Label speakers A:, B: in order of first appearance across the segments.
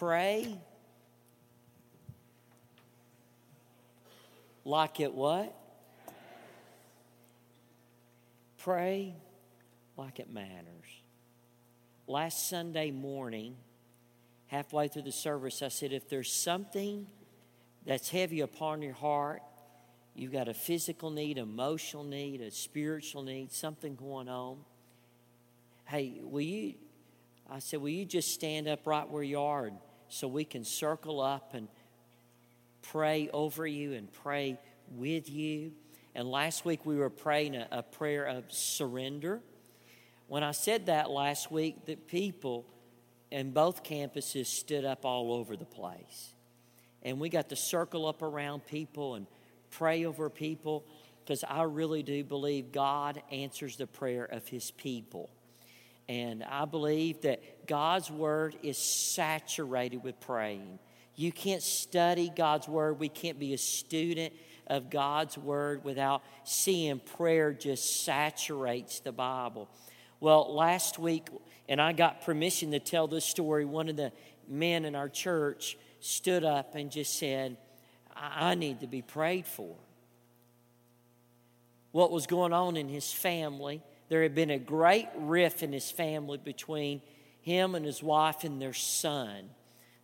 A: pray like it what? Pray like it matters. Last Sunday morning, halfway through the service, I said, if there's something that's heavy upon your heart, you've got a physical need, emotional need, a spiritual need, something going on. Hey, will you? I said, will you just stand up right where you are so we can circle up and pray over you and pray with you? And last week we were praying a, a prayer of surrender. When I said that last week, the people in both campuses stood up all over the place. And we got to circle up around people and pray over people because I really do believe God answers the prayer of His people. And I believe that God's Word is saturated with praying. You can't study God's Word, we can't be a student of God's Word without seeing prayer just saturates the Bible. Well, last week, and I got permission to tell this story, one of the men in our church stood up and just said, I, need to be prayed for. What was going on in his family, there had been a great rift in his family between him and his wife and their son.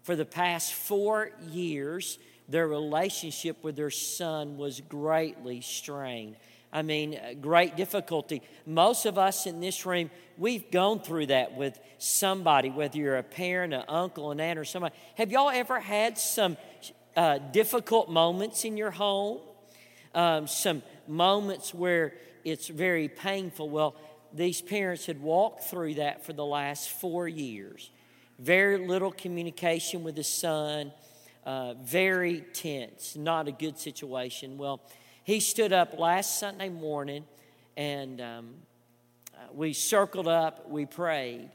A: For the past four years, their relationship with their son was greatly strained. I mean, great difficulty. Most of us in this room, we've gone through that with somebody, whether you're a parent, an uncle, an aunt, or somebody. Have y'all ever had some uh, difficult moments in your home? Um, some moments where it's very painful. Well, these parents had walked through that for the last four years. Very little communication with the son uh, very tense, not a good situation. Well, he stood up last Sunday morning and um, uh, we circled up, we prayed.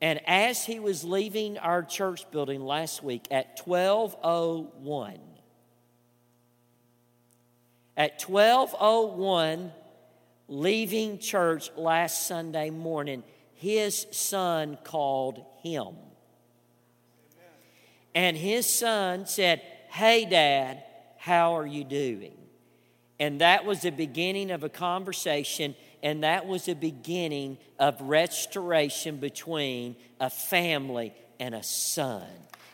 A: And as he was leaving our church building last week at 1201, at 1201, leaving church last Sunday morning, his son called him. And his son said, Hey, Dad, how are you doing? And that was the beginning of a conversation, and that was the beginning of restoration between a family and a son.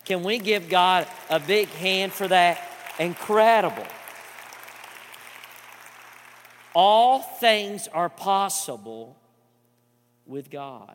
A: Can we give God a big hand for that? Incredible. All things are possible with God.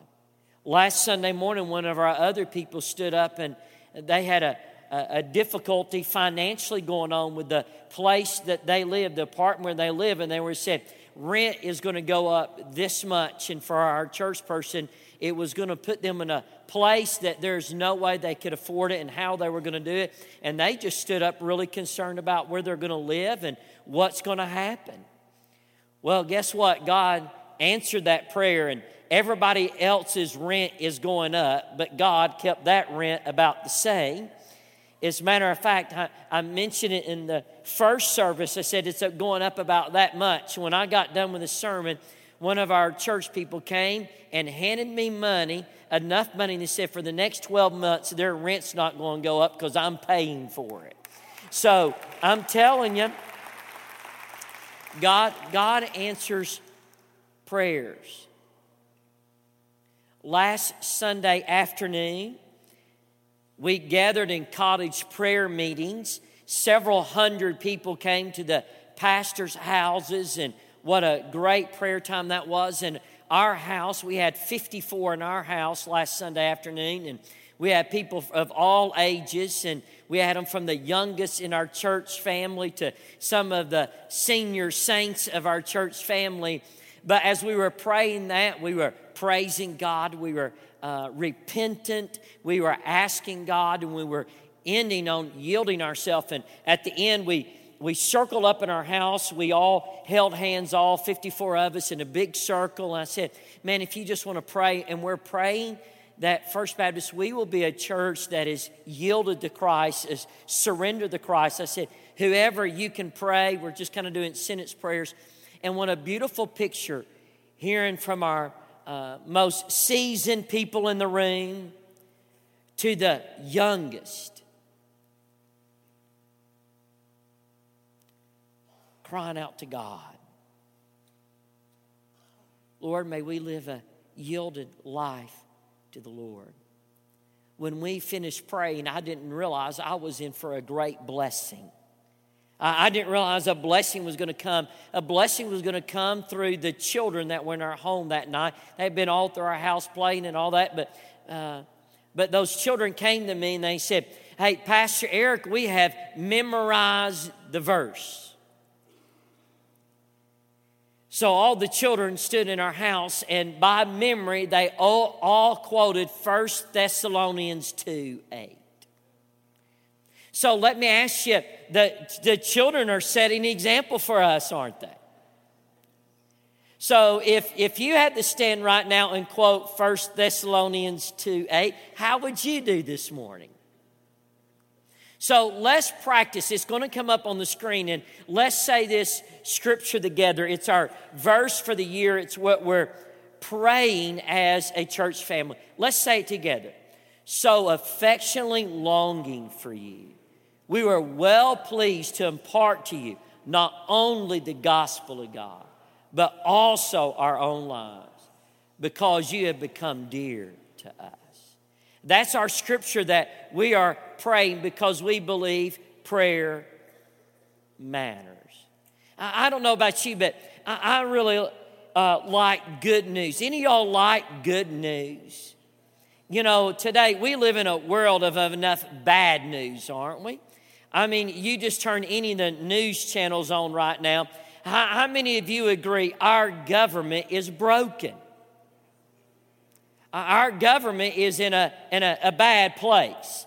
A: Last Sunday morning, one of our other people stood up and they had a, a, a, difficulty financially going on with the place that they live, the apartment where they live, and they were said, rent is going to go up this much. And for our church person, it was going to put them in a place that there's no way they could afford it and how they were going to do it. And they just stood up really concerned about where they're going to live and what's going to happen. Well, guess what? God answered that prayer and everybody else's rent is going up, but God kept that rent about the same. As a matter of fact, I, I, mentioned it in the first service. I said it's going up about that much. When I got done with the sermon, one of our church people came and handed me money, enough money, and they said for the next 12 months, their rent's not going to go up because I'm paying for it. So I'm telling you, God, God answers prayers last Sunday afternoon, we gathered in cottage prayer meetings. Several hundred people came to the pastor's houses, and what a great prayer time that was. In our house, we had 54 in our house last Sunday afternoon, and we had people of all ages, and we had them from the youngest in our church family to some of the senior saints of our church family. But as we were praying that, we were praising God, we were uh, repentant, we were asking God, and we were ending on yielding ourselves. And at the end, we we circled up in our house. We all held hands, all 54 of us, in a big circle. And I said, Man, if you just want to pray, and we're praying that First Baptist, we will be a church that is yielded to Christ, is surrendered to Christ. I said, Whoever you can pray, we're just kind of doing sentence prayers. And what a beautiful picture hearing from our uh, most seasoned people in the room to the youngest, crying out to God. Lord, may we live a yielded life to the Lord. When we finished praying, I didn't realize I was in for a great blessing. I didn't realize a blessing was going to come. A blessing was going to come through the children that were in our home that night. They had been all through our house playing and all that, but, uh, but those children came to me and they said, Hey, Pastor Eric, we have memorized the verse. So all the children stood in our house, and by memory, they all, all quoted 1 Thessalonians 2 8. So let me ask you the, the children are setting the example for us, aren't they? So if, if you had to stand right now and quote 1 Thessalonians 2 8, how would you do this morning? So let's practice. It's going to come up on the screen, and let's say this scripture together. It's our verse for the year, it's what we're praying as a church family. Let's say it together. So affectionately longing for you we were well pleased to impart to you not only the gospel of God, but also our own lives, because you have become dear to us. That's our scripture that we are praying because we believe prayer matters. I, don't know about you, but I, really uh, like good news. Any of y'all like good news? You know, today we live in a world of enough bad news, aren't we? I mean, you just turn any of the news channels on right now. How, how many of you agree our government is broken? Our government is in a, in a, a bad place.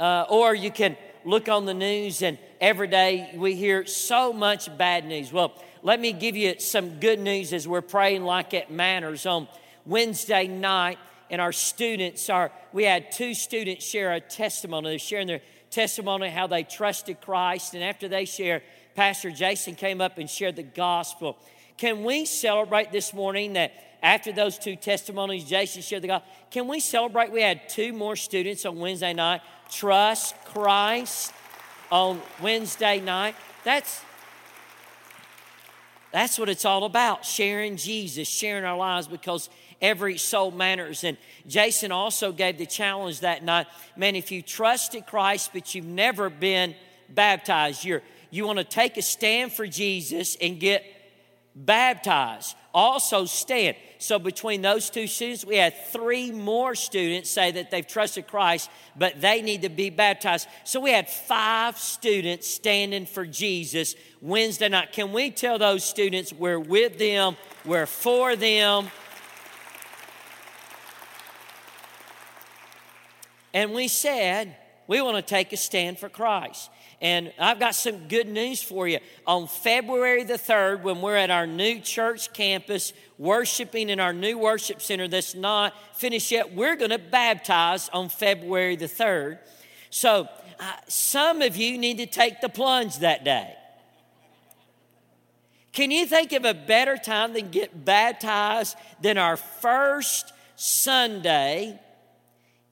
A: Uh, or you can look on the news, and every day we hear so much bad news. Well, let me give you some good news as we're praying like it matters. On Wednesday night, and our students are, we had two students share a testimony. They're sharing their testimony how they trusted Christ. And after they shared, Pastor Jason came up and shared the gospel. Can we celebrate this morning that after those two testimonies, Jason shared the gospel? Can we celebrate? We had two more students on Wednesday night trust Christ on Wednesday night. That's that's what it's all about sharing Jesus, sharing our lives because every soul matters. And Jason also gave the challenge that night man, if you trusted Christ, but you've never been baptized, you're, you want to take a stand for Jesus and get baptized. Also, stand. So, between those two students, we had three more students say that they've trusted Christ, but they need to be baptized. So, we had five students standing for Jesus Wednesday night. Can we tell those students we're with them, we're for them? And we said, we want to take a stand for Christ. And I've got some good news for you. On February the 3rd, when we're at our new church campus worshiping in our new worship center that's not finished yet, we're going to baptize on February the 3rd. So uh, some of you need to take the plunge that day. Can you think of a better time than get baptized than our first Sunday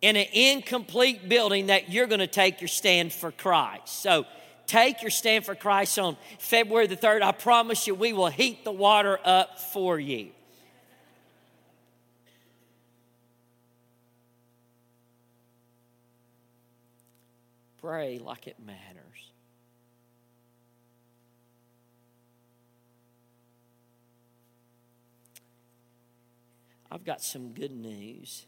A: in an incomplete building that you're going to take your stand for Christ. So take your stand for Christ on February the 3rd. I promise you, we will heat the water up for you. Pray like it matters. I've got some good news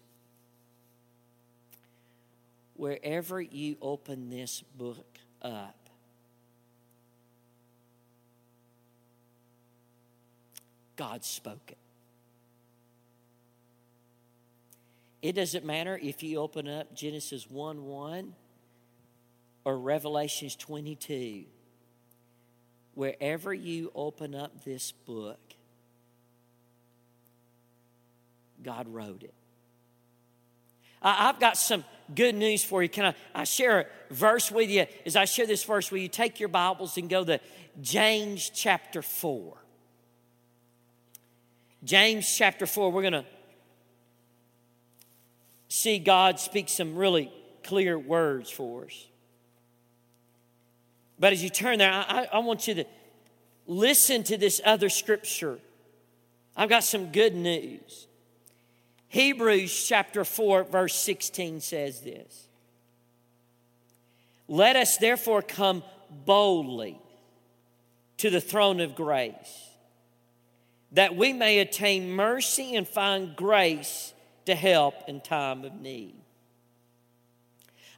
A: wherever you open this book up, God spoke it. It doesn't matter if you open up Genesis 1 1 or Revelations 22. Wherever you open up this book, God wrote it. I've got some good news for you. Can I, I share a verse with you? As I share this verse, will you take your Bibles and go to James chapter 4? James chapter 4, we're going to see God speak some really clear words for us. But as you turn there, I, I want you to listen to this other scripture. I've got some good news. Hebrews chapter 4, verse 16 says this Let us therefore come boldly to the throne of grace, that we may attain mercy and find grace to help in time of need.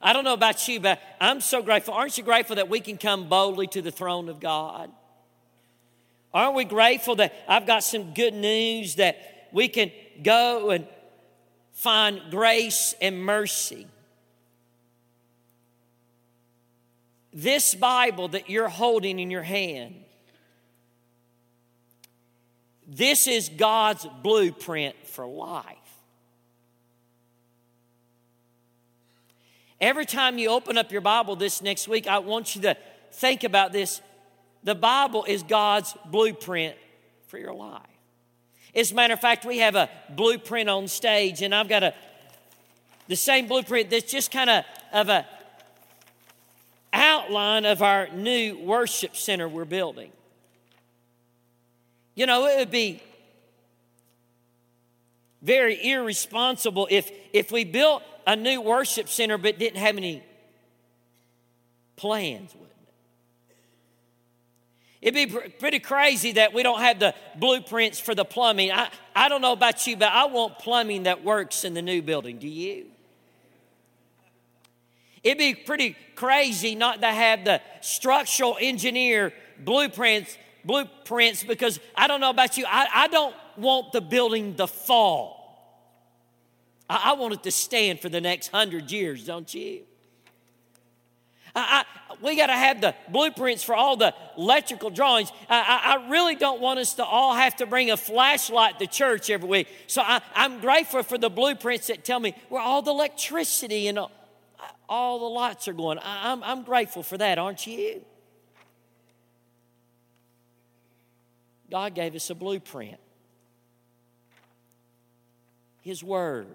A: I don't know about you, but I'm so grateful. Aren't you grateful that we can come boldly to the throne of God? Aren't we grateful that I've got some good news that we can go and find grace and mercy? This Bible that you're holding in your hand, this is God's blueprint for life. Every time you open up your Bible this next week, I want you to think about this. The Bible is God's blueprint for your life. As a matter of fact, we have a blueprint on stage, and I've got a the same blueprint that's just kind of of a outline of our new worship center we're building. You know, it would be very irresponsible if if we built a new worship center but didn't have any plans, it? It'd be pretty crazy that we don't have the blueprints for the plumbing. I, I don't know about you, but I want plumbing that works in the new building. Do you? It'd be pretty crazy not to have the structural engineer blueprints blueprints because I don't know about you, I, I don't want the building to fall. I, I want it to stand for the next hundred years, don't you? I, I, we got to have the blueprints for all the electrical drawings. I, I, really don't want us to all have to bring a flashlight to church every week. So I, am grateful for the blueprints that tell me where all the electricity and all, all the lights are going. I, I'm, I'm grateful for that, aren't you? God gave us a blueprint His Word.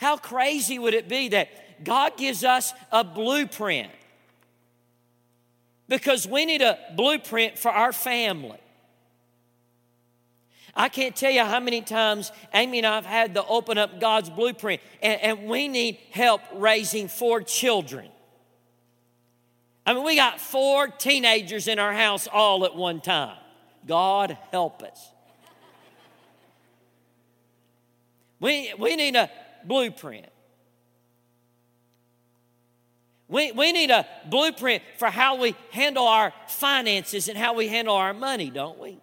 A: How crazy would it be that God gives us a blueprint? Because we need a blueprint for our family. I can't tell you how many times Amy and I have had to open up God's blueprint, and, and, we need help raising four children. I mean, we got four teenagers in our house all at one time. God help us. We, we need a blueprint. We, we need a blueprint for how we handle our finances and how we handle our money, don't we?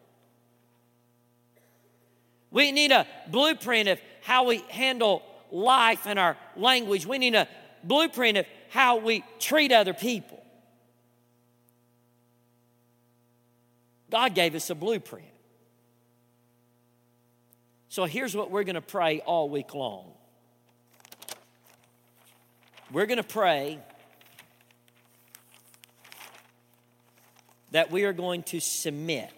A: We need a blueprint of how we handle life and our language. We need a blueprint of how we treat other people. God gave us a blueprint. So here's what we're going to pray all week long. We're going to pray that we are going to submit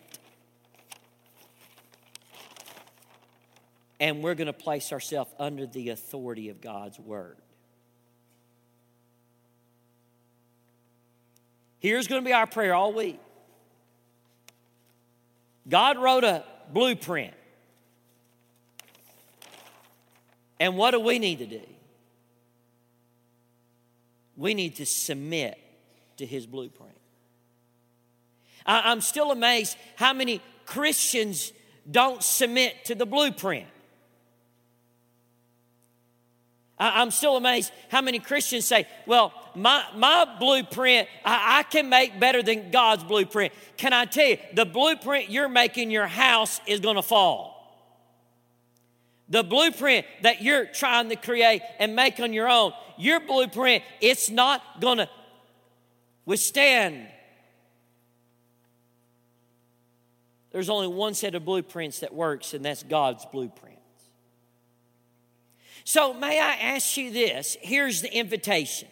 A: and we're going to place ourselves under the authority of God's Word. Here's going to be our prayer all week God wrote a blueprint. And what do we need to do? We need to submit to his blueprint. I, am still amazed how many Christians don't submit to the blueprint. I, am still amazed how many Christians say, Well, my, my blueprint, I, I can make better than God's blueprint. Can I tell you, the blueprint you're making your house is going to fall the blueprint that you're trying to create and make on your own, your blueprint, it's not going to withstand. There's only one set of blueprints that works, and that's God's blueprints. So, may I ask you this? Here's the invitation.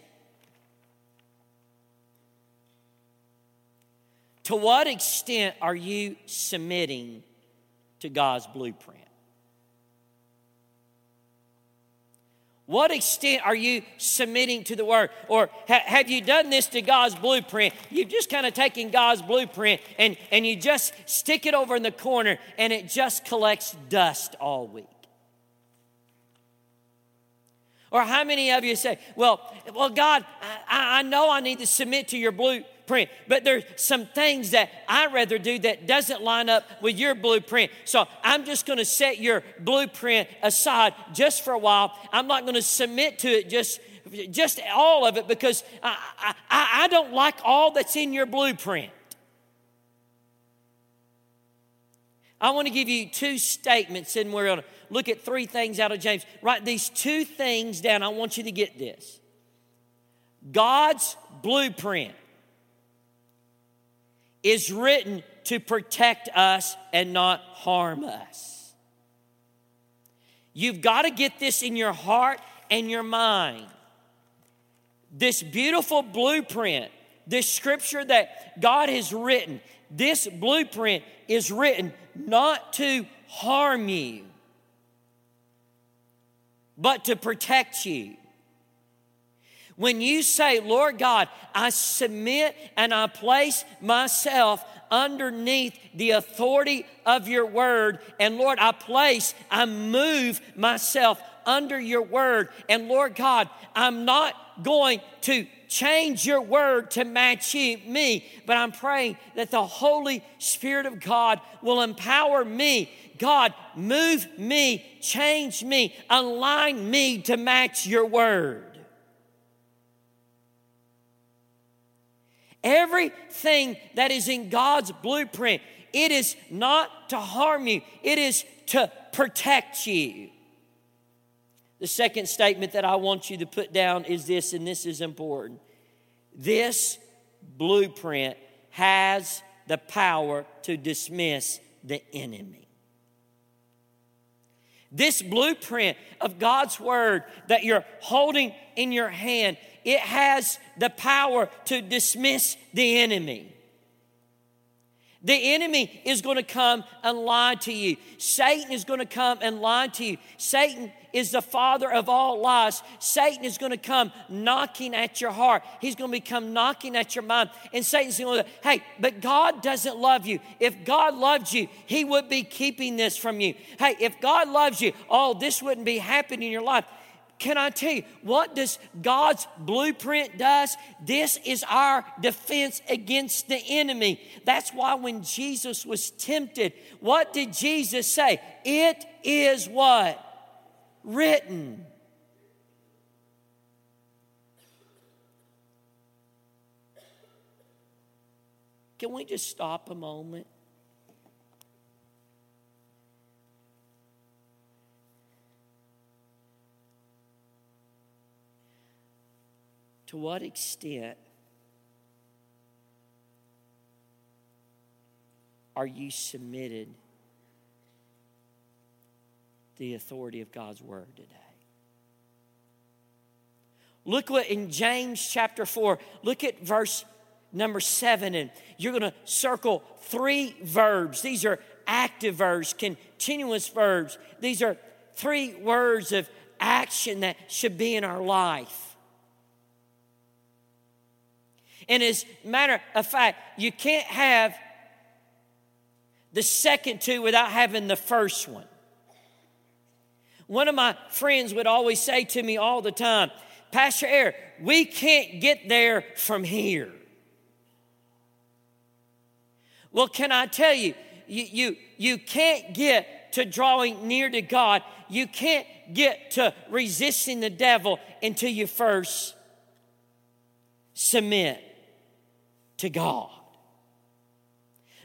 A: To what extent are you submitting to God's blueprint? What extent are you submitting to the word? Or ha- have you done this to God's blueprint? You've just kind of taken God's blueprint and, and you just stick it over in the corner and it just collects dust all week. Or how many of you say, well, well, God, I, I know I need to submit to your blueprint, but there's some things that I'd rather do that doesn't line up with your blueprint. So I'm just going to set your blueprint aside just for a while. I'm not going to submit to it just just all of it because I, I, I don't like all that's in your blueprint. I want to give you two statements, and we're going to look at three things out of James. Write these two things down. I want you to get this God's blueprint is written to protect us and not harm us. You've got to get this in your heart and your mind. This beautiful blueprint, this scripture that God has written, this blueprint is written not to harm you, but to protect you. When you say, Lord God, I submit and I place myself underneath the authority of your word, and Lord, I place, I move myself under your word, and Lord God, I'm not going to change your word to match you, me, but I'm praying that the Holy Spirit of God will empower me. God, move me, change me, align me to match your word. Everything that is in God's blueprint, it is not to harm you, it is to protect you. The second statement that I want you to put down is this, and this is important. This blueprint has the power to dismiss the enemy. This blueprint of God's word that you're holding in your hand, it has the power to dismiss the enemy. The enemy is going to come and lie to you. Satan is going to come and lie to you. Satan is the father of all lies. Satan is going to come knocking at your heart. He's going to become knocking at your mind. And Satan's going to, hey, but God doesn't love you. If God loved you, he would be keeping this from you. Hey, if God loves you, oh, this wouldn't be happening in your life. Can I tell you what does God's blueprint does? This is our defense against the enemy. That's why when Jesus was tempted, what did Jesus say? It is what? Written. Can we just stop a moment? To what extent are you submitted the authority of God's word today? Look what in James chapter 4, look at verse number 7 and you're going to circle three verbs. These are active verbs, continuous verbs. These are three words of action that should be in our life. And as a matter of fact, you can't have the second two without having the first one. One of my friends would always say to me all the time, Pastor Air, we can't get there from here. Well, can I tell you, you, you, you can't get to drawing near to God. You can't get to resisting the devil until you first submit to God.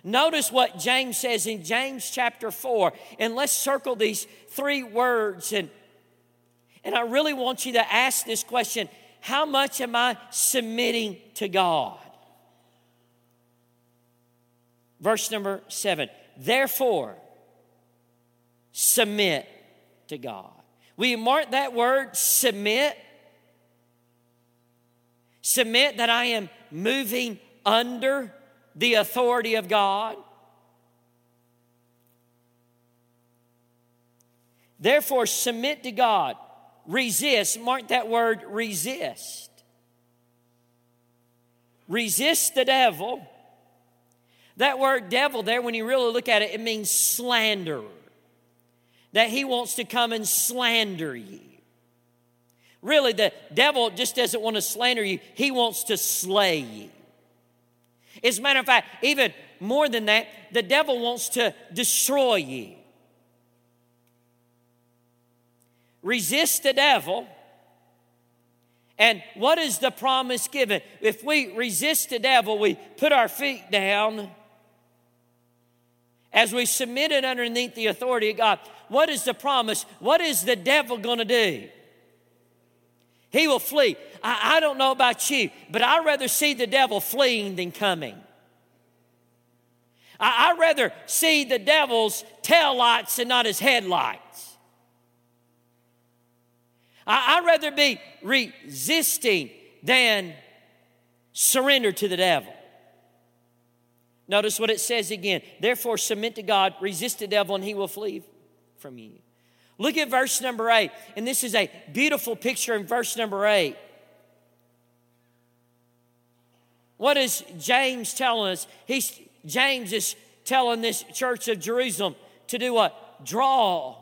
A: Notice what James says in James chapter 4, and let's circle these three words. And, and I really want you to ask this question How much am I submitting to God? Verse number seven, therefore, submit to God. You mark that word, submit? Submit that I am moving under the authority of God. Therefore, submit to God. resist. Mark that word resist. Resist the devil. That word devil there, when you really look at it, it means slanderer. That he wants to come and slander you. Really, the devil just doesn't want to slander you, he wants to slay you. As a matter of fact, even more than that, the devil wants to destroy you. Resist the devil. And what is the promise given? If we resist the devil, we put our feet down as we submit it underneath the authority of God. What is the promise? What is the devil going to do? He will flee. I, I, don't know about you, but I'd rather see the devil fleeing than coming. I, I'd rather see the devil's tail lights and not his headlights. I, I'd rather be resisting than surrender to the devil. Notice what it says again. Therefore, submit to God, resist the devil, and he will flee from you. Look at verse number eight, and this is a beautiful picture in verse number eight. What is James telling us? He's, James is telling this church of Jerusalem to do what? Draw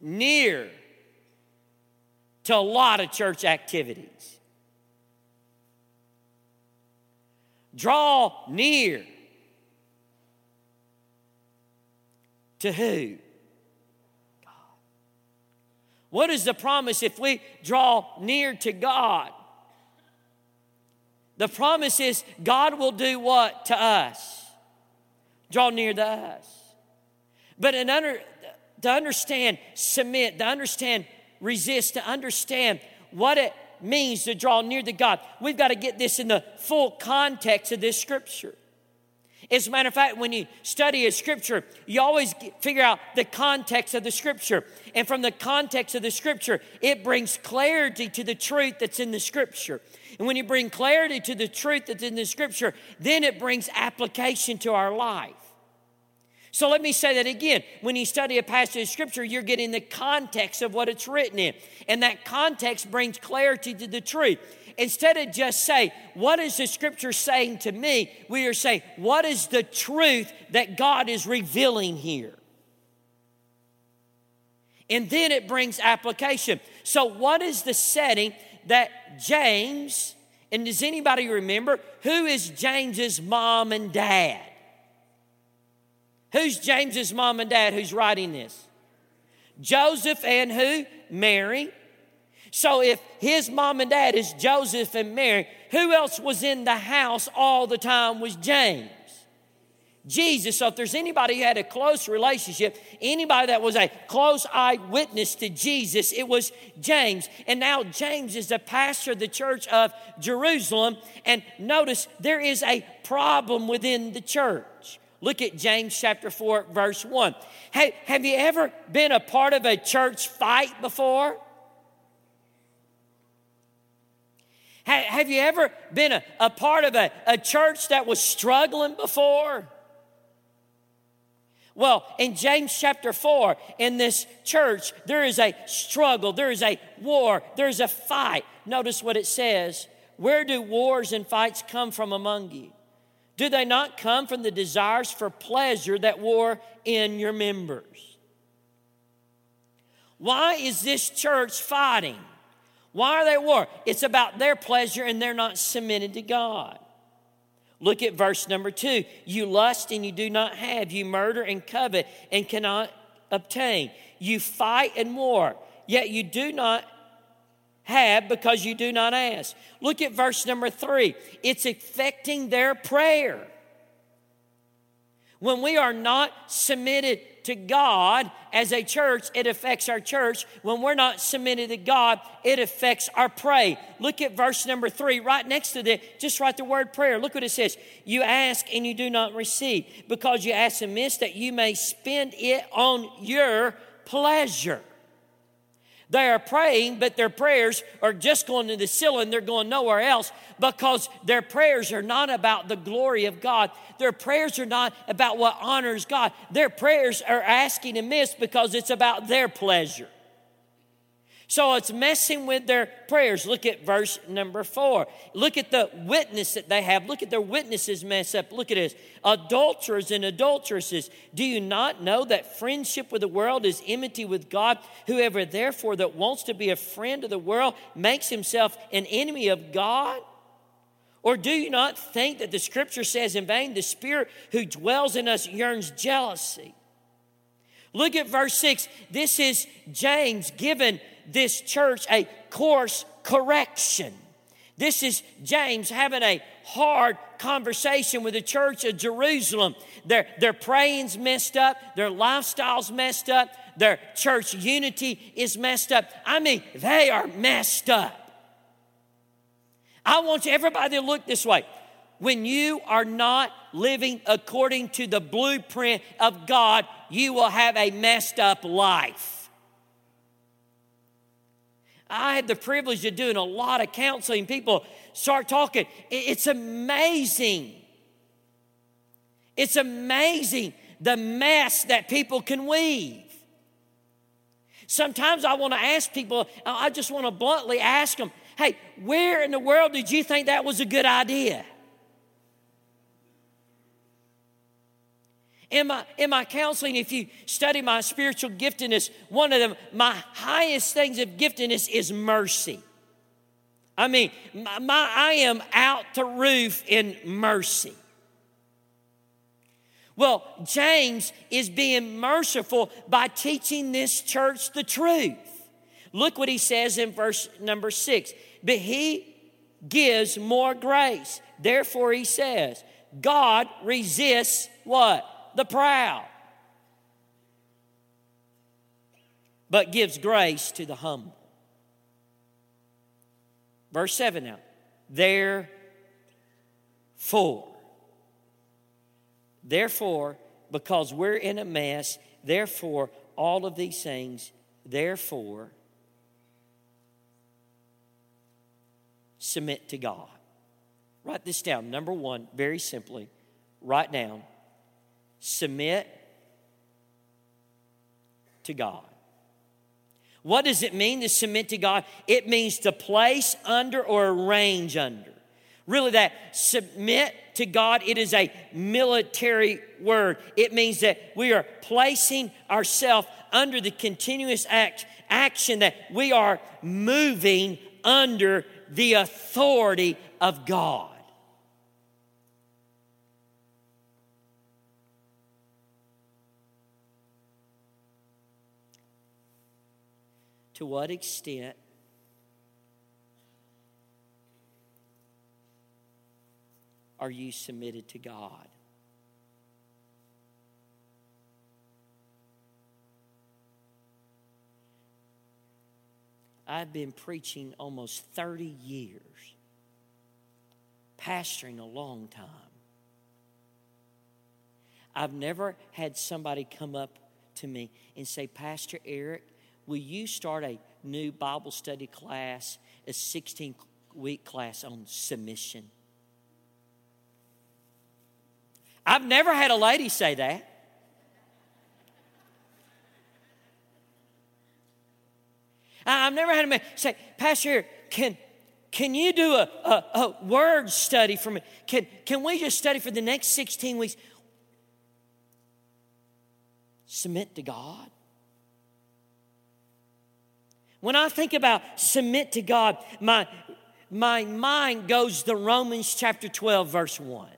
A: near to a lot of church activities. Draw near to who? God. What is the promise if we draw near to God? The promise is God will do what to us? Draw near to us. But in under, to understand submit, to understand resist, to understand what it means to draw near to God, we've got to get this in the full context of this scripture. As a matter of fact, when you study a scripture, you always figure out the context of the scripture. And from the context of the scripture, it brings clarity to the truth that's in the scripture. And when you bring clarity to the truth that's in the scripture, then it brings application to our life. So let me say that again. When you study a passage of scripture, you're getting the context of what it's written in. And that context brings clarity to the truth. Instead of just say, what is the scripture saying to me? We are saying, what is the truth that God is revealing here? And then it brings application. So, what is the setting that James, and does anybody remember who is James's mom and dad? Who's James's mom and dad who's writing this? Joseph and who? Mary. So if his mom and dad is Joseph and Mary, who else was in the house all the time was James? Jesus. So if there's anybody who had a close relationship, anybody that was a close eyewitness to Jesus, it was James. And now James is the pastor of the church of Jerusalem. And notice there is a problem within the church. Look at James chapter 4, verse 1. Hey, have you ever been a part of a church fight before? Have you ever been a, a part of a, a church that was struggling before? Well, in James chapter 4, in this church, there is a struggle, there is a war, there's a fight. Notice what it says Where do wars and fights come from among you? Do they not come from the desires for pleasure that war in your members? Why is this church fighting? Why are they at war? It's about their pleasure and they're not submitted to God. Look at verse number two. You lust and you do not have. You murder and covet and cannot obtain. You fight and war, yet you do not have because you do not ask. Look at verse number three. It's affecting their prayer. When we are not submitted to God as a church, it affects our church. When we're not submitted to God, it affects our pray. Look at verse number three, right next to that. Just write the word prayer. Look what it says. You ask and you do not receive because you ask amiss that you may spend it on your pleasure. They are praying, but their prayers are just going to the ceiling. They're going nowhere else because their prayers are not about the glory of God. Their prayers are not about what honors God. Their prayers are asking amiss because it's about their pleasure. So it's messing with their prayers. Look at verse number four. Look at the witness that they have. Look at their witnesses mess up. Look at this. Adulterers and adulteresses. Do you not know that friendship with the world is enmity with God? Whoever therefore that wants to be a friend of the world makes himself an enemy of God? Or do you not think that the scripture says in vain, the spirit who dwells in us yearns jealousy? Look at verse 6. This is James given this church a course correction. This is James having a hard conversation with the church of Jerusalem. Their, their praying's messed up, their lifestyle's messed up, their church unity is messed up. I mean, they are messed up. I want everybody to look this way. When you are not living according to the blueprint of God, you will have a messed up life. I had the privilege of doing a lot of counseling. People start talking. It's amazing. It's amazing the mess that people can weave. Sometimes I want to ask people, I just want to bluntly ask them, hey, where in the world did you think that was a good idea? In my, in my counseling, if you study my spiritual giftedness, one of them, my highest things of giftedness is mercy. I mean, my, my, I am out to roof in mercy. Well, James is being merciful by teaching this church the truth. Look what he says in verse number six. But he gives more grace. Therefore, he says, God resists what? The proud, but gives grace to the humble. Verse 7 now. Therefore, therefore, because we're in a mess, therefore, all of these things, therefore, submit to God. Write this down. Number one, very simply, write down submit to God. What does it mean to submit to God? It means to place under or arrange under. Really, that submit to God, it is a military word. It means that we are placing ourselves under the continuous act, action that we are moving under the authority of God. To what extent are you submitted to God? I've been preaching almost 30 years, pastoring a long time. I've never had somebody come up to me and say, Pastor Eric, Will you start a new Bible study class, a 16 week class on submission? I've never had a lady say that. I've never had a man say, Pastor, can, can you do a, a, a, word study for me? Can, can we just study for the next 16 weeks? Submit to God. When I think about submit to God, my, my mind goes to Romans chapter 12, verse 1.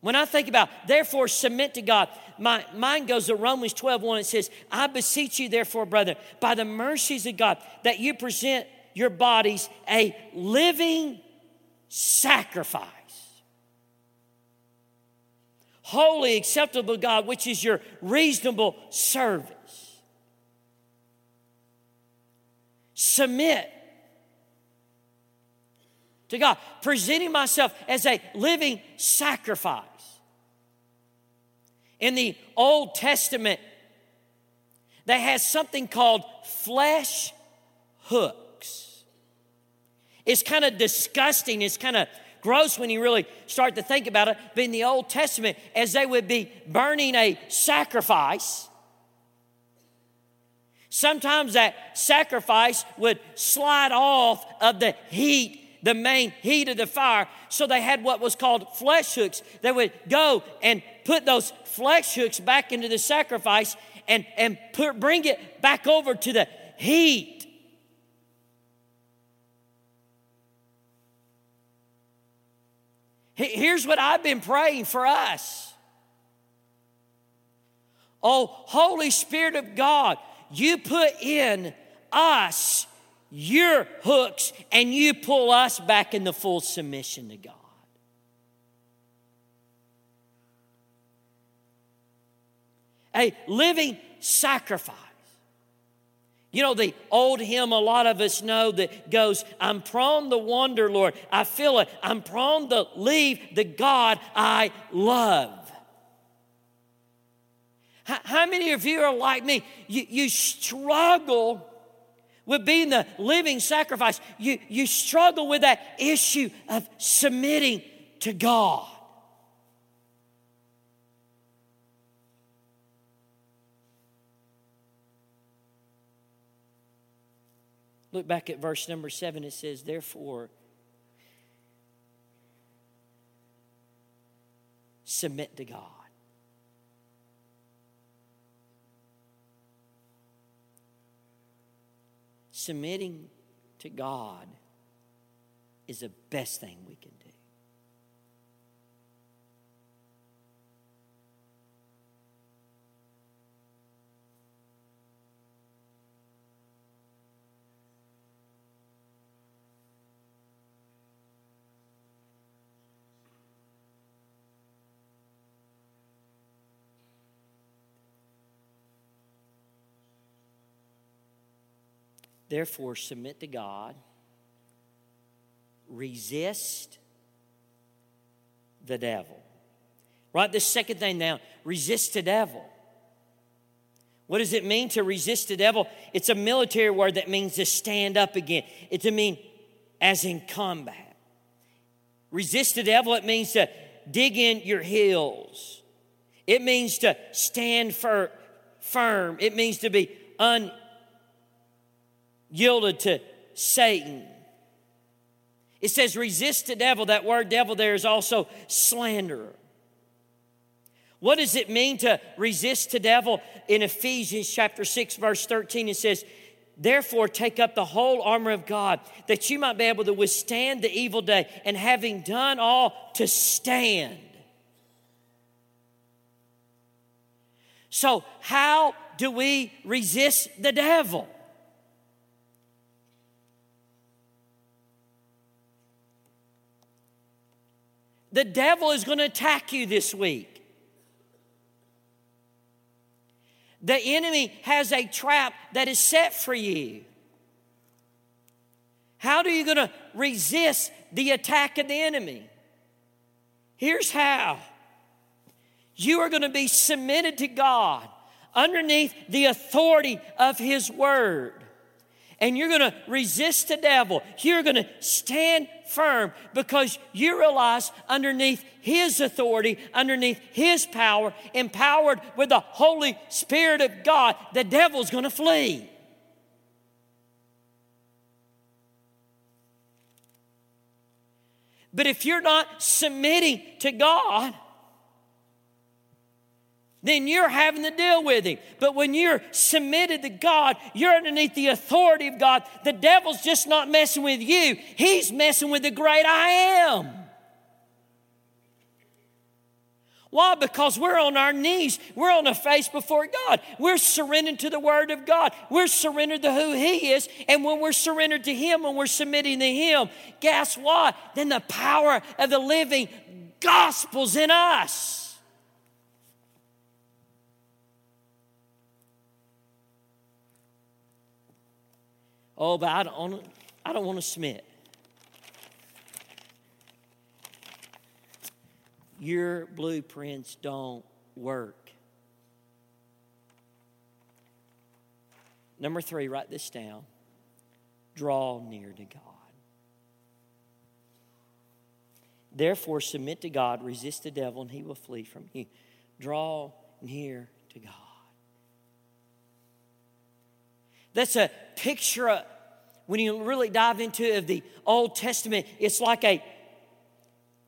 A: When I think about, therefore, submit to God, my mind goes to Romans 12, 1. It says, I beseech you, therefore, brother, by the mercies of God, that you present your bodies a living sacrifice, holy, acceptable God, which is your reasonable service. Submit to God, presenting myself as a living sacrifice. In the Old Testament, they had something called flesh hooks. It's kind of disgusting, it's kind of gross when you really start to think about it. But in the Old Testament, as they would be burning a sacrifice, Sometimes that sacrifice would slide off of the heat, the main heat of the fire. So they had what was called flesh hooks. They would go and put those flesh hooks back into the sacrifice and, and put, bring it back over to the heat. Here's what I've been praying for us. Oh, Holy Spirit of God, you put in us your hooks and you pull us back into full submission to God. A living sacrifice. You know, the old hymn a lot of us know that goes, I'm prone to wander, Lord. I feel it. I'm prone to leave the God I love. How, how many of you are like me? You, you struggle with being the living sacrifice. You, you struggle with that issue of submitting to God. Look back at verse number seven. It says, Therefore, submit to God. Submitting to God is the best thing we can do. Therefore, submit to God, resist the devil. Write the second thing down resist the devil. What does it mean to resist the devil? It's a military word that means to stand up again. It to mean as in combat. Resist the devil, it means to dig in your heels. It means to stand for, firm. It means to be un, yielded to Satan. It says resist the devil. That word devil there is also slanderer. What does it mean to resist the devil? In Ephesians chapter 6, verse 13, it says, Therefore, take up the whole armor of God, that you might be able to withstand the evil day, and having done all, to stand. So, how do we resist the devil? The devil is going to attack you this week. The enemy has a trap that is set for you. How are you going to resist the attack of the enemy? Here's how you are going to be submitted to God underneath the authority of His Word and you're going to resist the devil. You're going to stand firm because you realize underneath his authority, underneath his power, empowered with the Holy Spirit of God, the devil's going to flee. But if you're not submitting to God, then you're having to deal with him. But when you're submitted to God, you're underneath the authority of God. The devil's just not messing with you, he's messing with the great I am. Why? Because we're on our knees. We're on the face before God. We're surrendered to the Word of God. We're surrendered to who He is. And when we're surrendered to Him, when we're submitting to Him, guess what? Then the power of the living gospel's in us. Oh, but I don't I don't want to submit. Your blueprints don't work. Number three, write this down. Draw near to God. Therefore, submit to God, resist the devil, and he will flee from you. Draw near to God. That's a picture of, when you really dive into of the Old Testament, it's like a,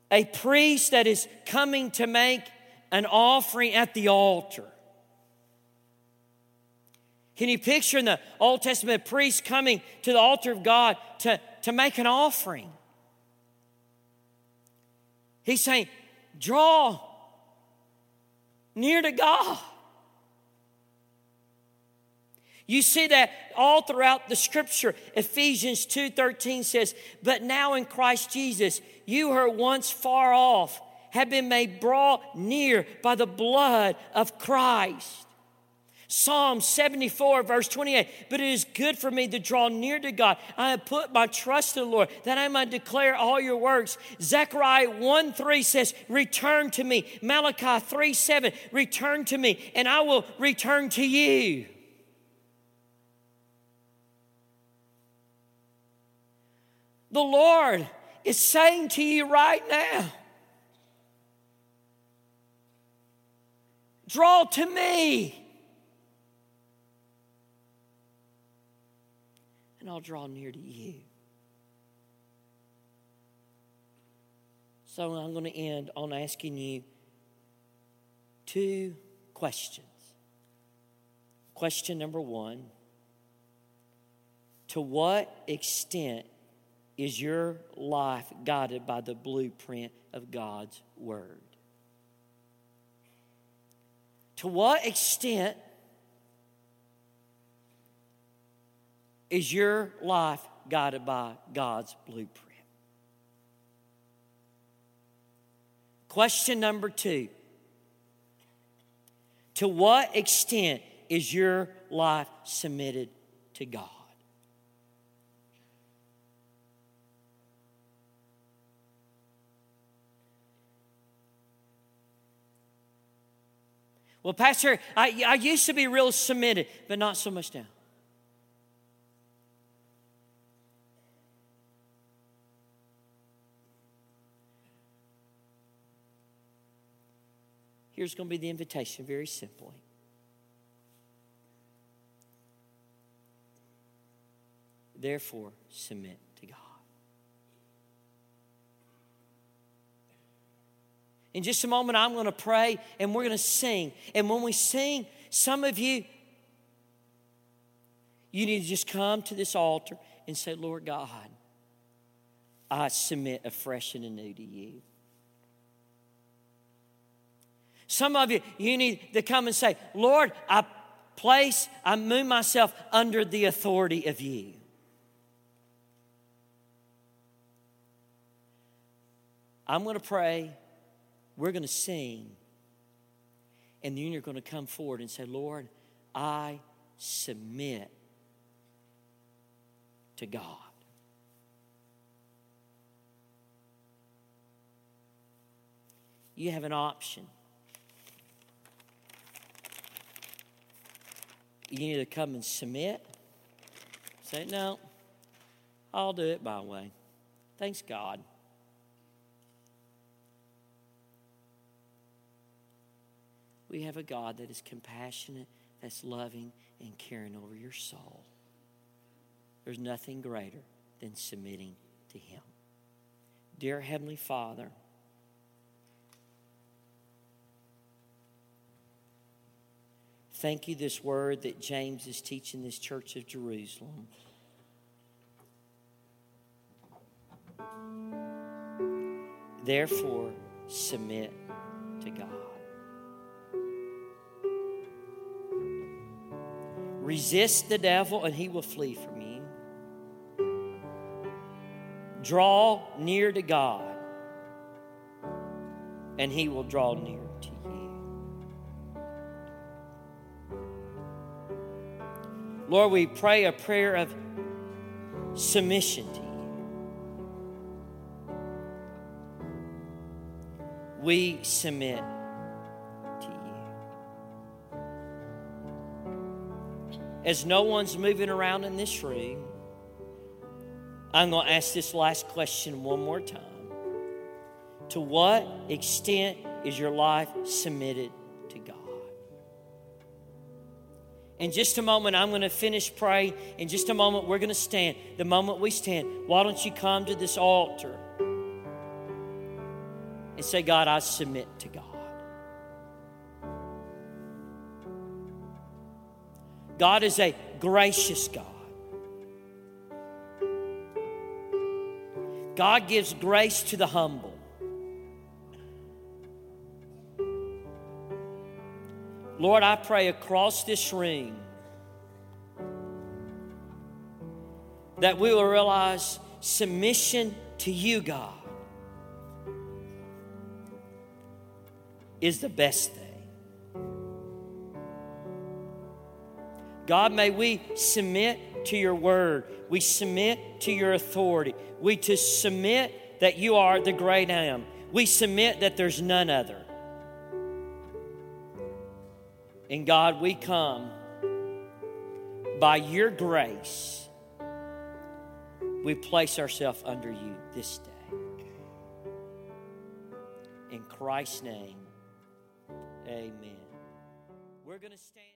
A: a priest that is coming to make an offering at the altar. Can you picture in the Old Testament a priest coming to the altar of God to, to make an offering? He's saying, draw near to God. You see that all throughout the scripture. Ephesians 2:13 says, "But now in Christ Jesus, you who were once far off have been made brought near by the blood of Christ." Psalm 74, verse 28. But it is good for me to draw near to God. I have put my trust in the Lord that I might declare all your works. Zechariah 1 3 says, Return to me. Malachi 3 7, Return to me, and I will return to you. The Lord is saying to you right now, Draw to me. and I'll draw near to you. So I'm going to end on asking you two questions. Question number one To what extent is your life guided by the blueprint of God's Word? To what extent Is your life guided by God's blueprint? Question number two To what extent is your life submitted to God? Well, Pastor, I, I used to be real submitted, but not so much now. Here's going to be the invitation very simply. Therefore, submit to God. In just a moment, I'm going to pray and we're going to sing. And when we sing, some of you, you need to just come to this altar and say, Lord God, I submit afresh and anew to you. Some of you, you need to come and say, Lord, I place, I move myself under the authority of you. I'm going to pray, we're going to sing, and then you're going to come forward and say, Lord, I submit to God. You have an option. You need to come and submit. Say, no, I'll do it my way. Thanks God. We have a God that is compassionate, that's loving, and caring over your soul. There's nothing greater than submitting to Him. Dear Heavenly Father, Thank you, this word that James is teaching this church of Jerusalem. Therefore, submit to God. Resist the devil, and he will flee from you. Draw near to God, and he will draw near to you. Lord, we pray a prayer of submission to you. We submit As no one's moving around in this room, I'm going to ask this last question one more time. To what extent is your life submitted to God? In just a moment, I'm going to finish praying. In just a moment, we're going to stand. The moment we stand, why don't you come to this altar and say, God, I submit to God. God is a gracious God. God gives grace to the humble. Lord, I pray across this ring that we will realize submission to you, God, is the best thing. God, may we submit to your word. We submit to your authority. We to submit that you are the great I am. We submit that there's none other. And God, we come by your grace, we place ourselves under you this day. In Christ's name, amen. We're going to stand.